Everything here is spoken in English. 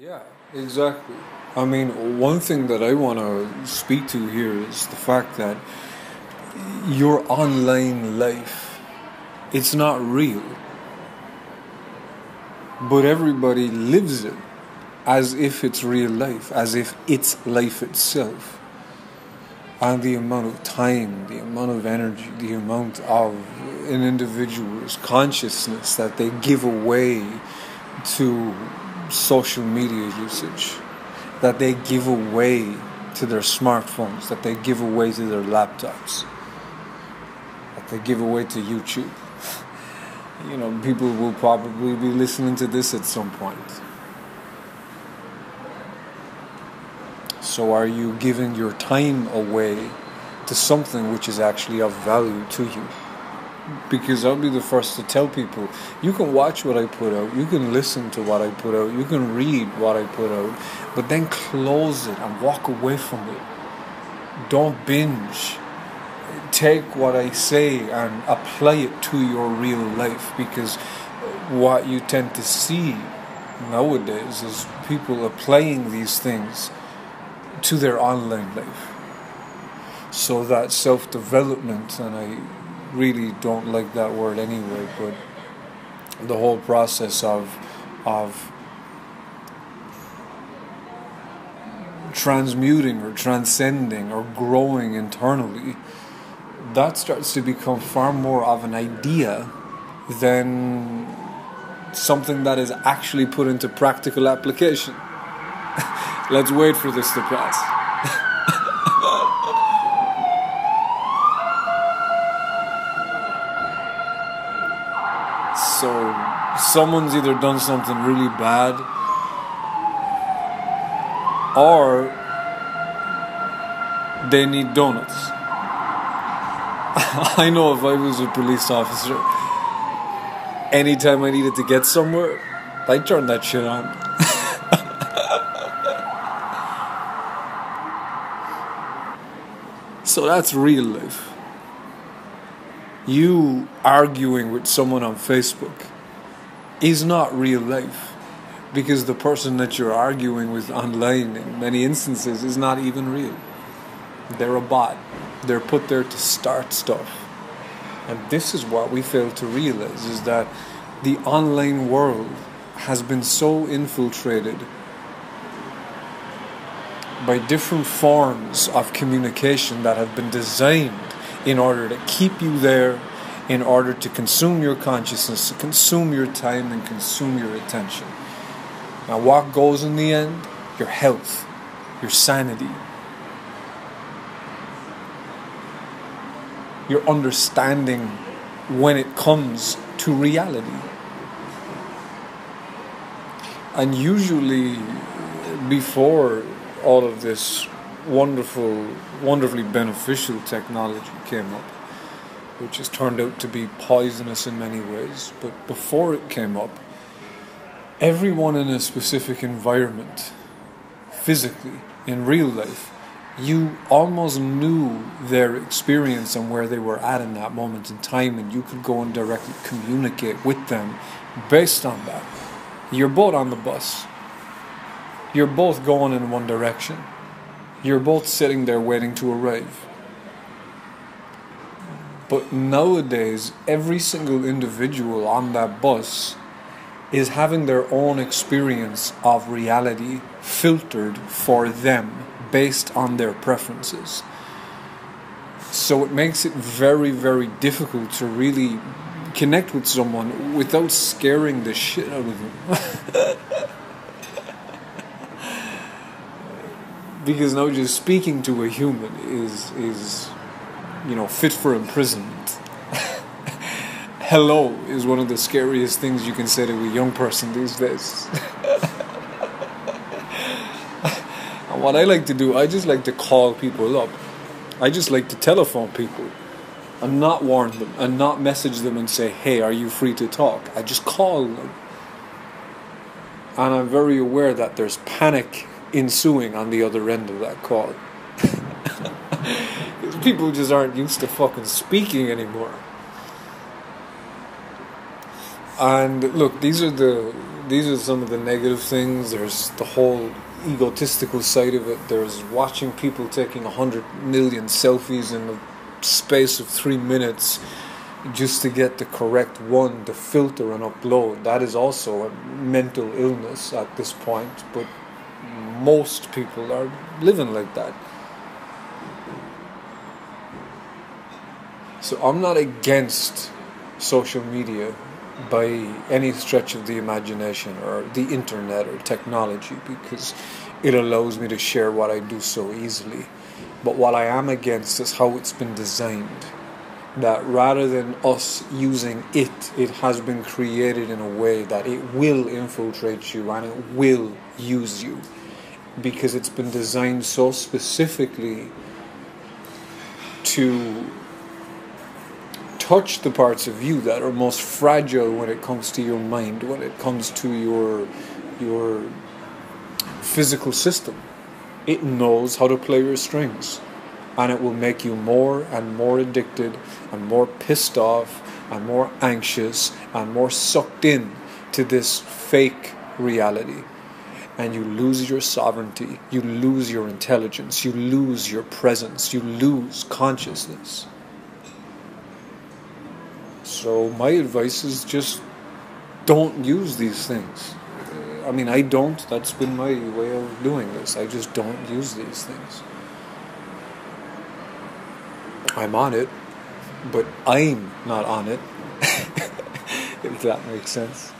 Yeah, exactly. I mean, one thing that I want to speak to here is the fact that your online life it's not real. But everybody lives it as if it's real life, as if it's life itself. And the amount of time, the amount of energy, the amount of an individual's consciousness that they give away to social media usage, that they give away to their smartphones, that they give away to their laptops, that they give away to YouTube. You know, people will probably be listening to this at some point. So, are you giving your time away to something which is actually of value to you? Because I'll be the first to tell people you can watch what I put out, you can listen to what I put out, you can read what I put out, but then close it and walk away from it. Don't binge. Take what I say and apply it to your real life because what you tend to see nowadays is people applying these things to their online life. So that self development, and I really don't like that word anyway, but the whole process of of transmuting or transcending or growing internally that starts to become far more of an idea than something that is actually put into practical application. Let's wait for this to pass. So someone's either done something really bad or they need donuts. I know if I was a police officer, anytime I needed to get somewhere, I'd turn that shit on. so that's real life you arguing with someone on Facebook is not real life because the person that you're arguing with online in many instances is not even real. They're a bot. They're put there to start stuff. And this is what we fail to realize is that the online world has been so infiltrated by different forms of communication that have been designed in order to keep you there, in order to consume your consciousness, to consume your time, and consume your attention. Now, what goes in the end? Your health, your sanity, your understanding when it comes to reality. And usually, before all of this wonderful, wonderfully beneficial technology came up, which has turned out to be poisonous in many ways. But before it came up, everyone in a specific environment, physically, in real life, you almost knew their experience and where they were at in that moment in time, and you could go and directly communicate with them based on that. You're both on the bus, you're both going in one direction you're both sitting there waiting to arrive. But nowadays, every single individual on that bus is having their own experience of reality filtered for them based on their preferences. So it makes it very, very difficult to really connect with someone without scaring the shit out of them. because now just speaking to a human is is you know fit for imprisonment. Hello is one of the scariest things you can say to a young person these days. and what I like to do, I just like to call people up. I just like to telephone people and not warn them and not message them and say, hey, are you free to talk? I just call them. And I'm very aware that there's panic ensuing on the other end of that call. People just aren't used to fucking speaking anymore. And look, these are the these are some of the negative things. There's the whole egotistical side of it. There's watching people taking a 100 million selfies in the space of three minutes just to get the correct one to filter and upload. That is also a mental illness at this point, but most people are living like that. So I'm not against social media by any stretch of the imagination or the internet or technology because it allows me to share what I do so easily. But what I am against is how it's been designed. That rather than us using it, it has been created in a way that it will infiltrate you and it will use you because it's been designed so specifically to touch the parts of you that are most fragile when it comes to your mind, when it comes to your your physical system. It knows how to play your strings, and it will make you more and more addicted, and more pissed off, and more anxious, and more sucked in to this fake reality. And you lose your sovereignty, you lose your intelligence, you lose your presence, you lose consciousness. So my advice is just don't use these things. I mean, I don't. That's been my way of doing this. I just don't use these things. I'm on it, but I'm not on it. if that makes sense.